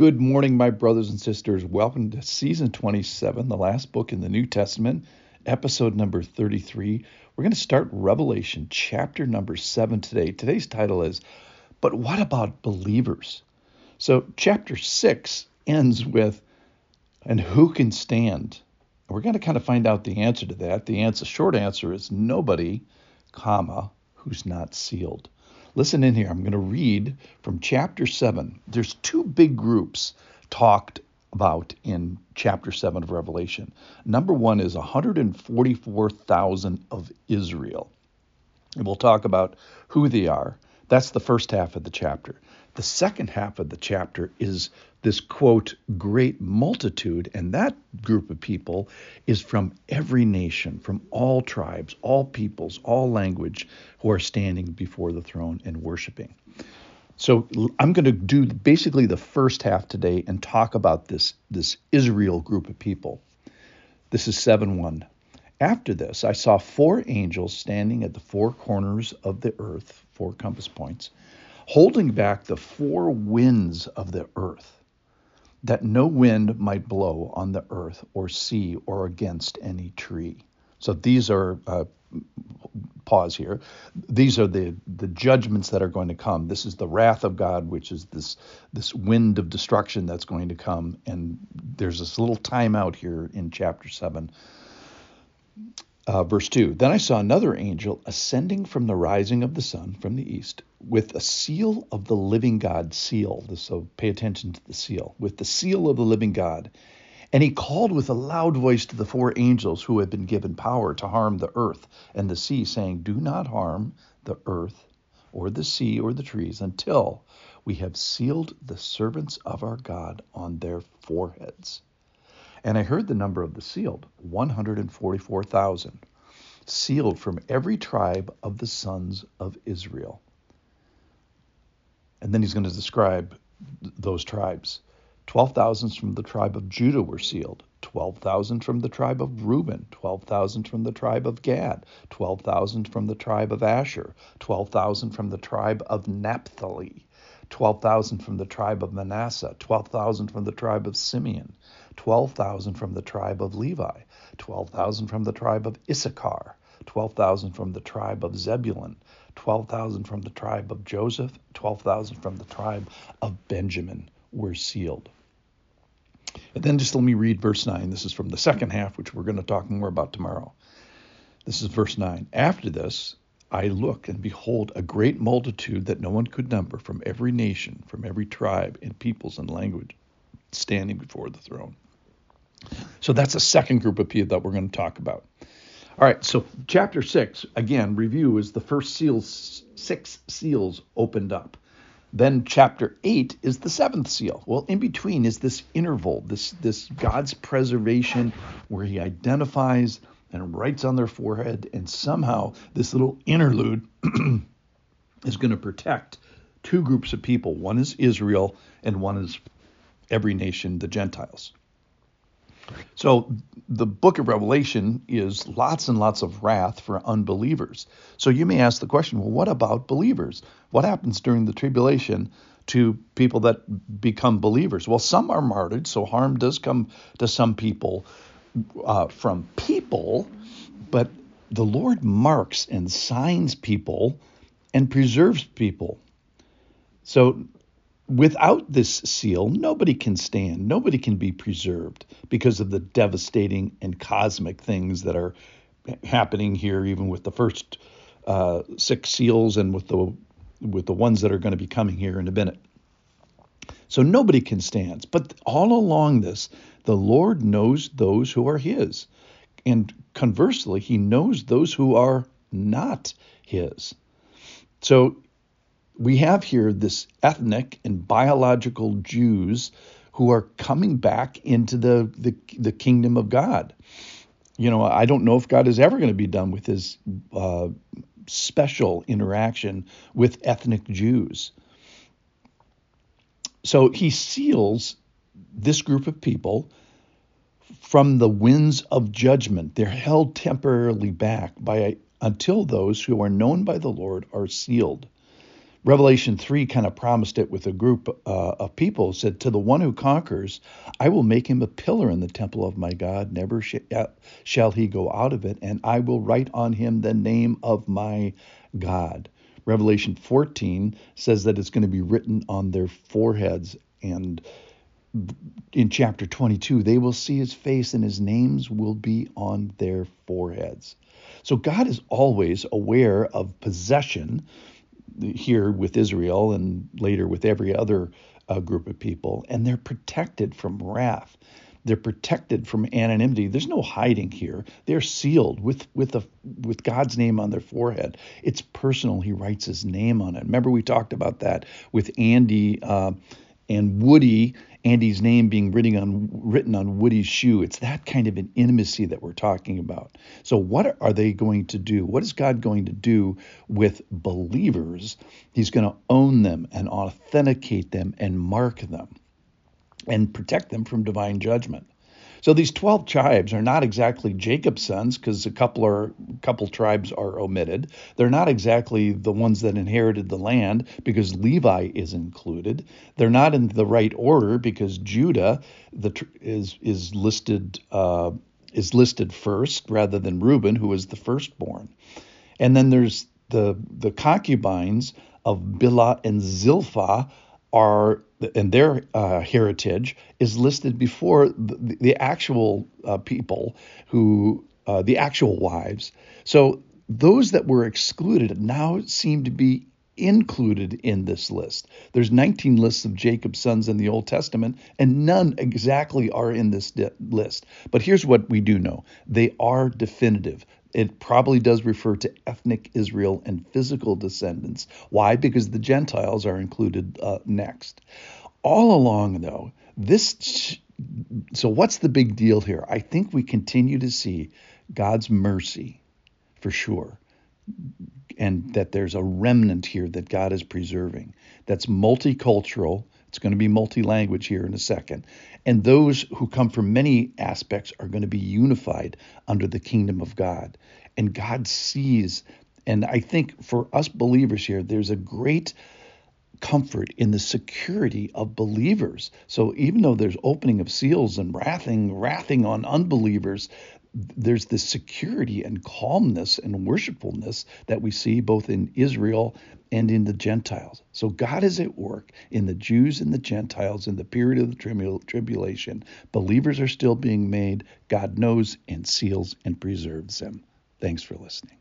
Good morning, my brothers and sisters. Welcome to season 27, the last book in the New Testament, episode number 33. We're going to start Revelation chapter number 7 today. Today's title is, But What About Believers? So, chapter 6 ends with, And who can stand? We're going to kind of find out the answer to that. The answer, short answer is nobody, comma, who's not sealed. Listen in here. I'm going to read from chapter 7. There's two big groups talked about in chapter 7 of Revelation. Number one is 144,000 of Israel. And we'll talk about who they are. That's the first half of the chapter. The second half of the chapter is this quote, great multitude, and that group of people is from every nation, from all tribes, all peoples, all language, who are standing before the throne and worshiping. So I'm going to do basically the first half today and talk about this, this Israel group of people. This is 7 1. After this, I saw four angels standing at the four corners of the earth, four compass points holding back the four winds of the earth, that no wind might blow on the earth or sea or against any tree. So these are uh, pause here. These are the the judgments that are going to come. This is the wrath of God, which is this this wind of destruction that's going to come. And there's this little timeout here in chapter seven uh, verse 2 Then I saw another angel ascending from the rising of the sun from the east with a seal of the living God seal. So pay attention to the seal. With the seal of the living God. And he called with a loud voice to the four angels who had been given power to harm the earth and the sea, saying, Do not harm the earth or the sea or the trees until we have sealed the servants of our God on their foreheads. And I heard the number of the sealed 144,000, sealed from every tribe of the sons of Israel. And then he's going to describe those tribes. 12,000 from the tribe of Judah were sealed, 12,000 from the tribe of Reuben, 12,000 from the tribe of Gad, 12,000 from the tribe of Asher, 12,000 from the tribe of Naphtali, 12,000 from the tribe of Manasseh, 12,000 from the tribe of Simeon, 12,000 from the tribe of Levi, 12,000 from the tribe of Issachar, 12,000 from the tribe of Zebulun, 12,000 from the tribe of Joseph, 12,000 from the tribe of Benjamin were sealed. And then just let me read verse 9. This is from the second half, which we're going to talk more about tomorrow. This is verse 9. After this, I look and behold a great multitude that no one could number from every nation, from every tribe and peoples and language standing before the throne. So that's a second group of people that we're going to talk about. All right, so chapter six, again, review is the first seals, six seals opened up. Then chapter eight is the seventh seal. Well, in between is this interval, this this God's preservation, where He identifies and writes on their forehead, and somehow this little interlude is going to protect two groups of people. One is Israel, and one is every nation, the Gentiles. So the book of Revelation is lots and lots of wrath for unbelievers. So you may ask the question, well, what about believers? What happens during the tribulation to people that become believers? Well, some are martyred, so harm does come to some people uh, from people, but the Lord marks and signs people and preserves people. So without this seal, nobody can stand, nobody can be preserved because of the devastating and cosmic things that are happening here, even with the first uh, six seals and with the with the ones that are going to be coming here in a minute. So nobody can stand. But all along this, the Lord knows those who are His, and conversely, He knows those who are not His. So we have here this ethnic and biological Jews who are coming back into the, the, the kingdom of God. You know, I don't know if God is ever going to be done with his uh, special interaction with ethnic Jews. So he seals this group of people from the winds of judgment. They're held temporarily back by until those who are known by the Lord are sealed. Revelation 3 kind of promised it with a group uh, of people, said, To the one who conquers, I will make him a pillar in the temple of my God. Never sh- uh, shall he go out of it, and I will write on him the name of my God. Revelation 14 says that it's going to be written on their foreheads. And in chapter 22, they will see his face, and his names will be on their foreheads. So God is always aware of possession here with Israel and later with every other uh, group of people, and they're protected from wrath. They're protected from anonymity. There's no hiding here. They're sealed with with a with God's name on their forehead. It's personal. He writes His name on it. Remember we talked about that with Andy uh, and Woody Andy's name being written on written on Woody's shoe. It's that kind of an intimacy that we're talking about. So what are they going to do? What is God going to do with believers? He's going to own them and authenticate them and mark them and protect them from divine judgment. So these 12 tribes are not exactly Jacob's sons because a couple are couple tribes are omitted. They're not exactly the ones that inherited the land because Levi is included. They're not in the right order because Judah the, is is listed uh, is listed first rather than Reuben, who was the firstborn. And then there's the the concubines of Bilhah and Zilpah are and their uh, heritage is listed before the, the actual uh, people who uh, the actual wives. So those that were excluded now seem to be included in this list. There's 19 lists of Jacob's sons in the Old Testament, and none exactly are in this di- list. But here's what we do know they are definitive. It probably does refer to ethnic Israel and physical descendants. Why? Because the Gentiles are included uh, next. All along, though, this. So, what's the big deal here? I think we continue to see God's mercy for sure, and that there's a remnant here that God is preserving that's multicultural. It's going to be multi language here in a second. And those who come from many aspects are going to be unified under the kingdom of God. And God sees, and I think for us believers here, there's a great comfort in the security of believers. So even though there's opening of seals and wrathing, wrathing on unbelievers, there's this security and calmness and worshipfulness that we see both in Israel and in the Gentiles. So God is at work in the Jews and the Gentiles in the period of the tribul- tribulation. Believers are still being made. God knows and seals and preserves them. Thanks for listening.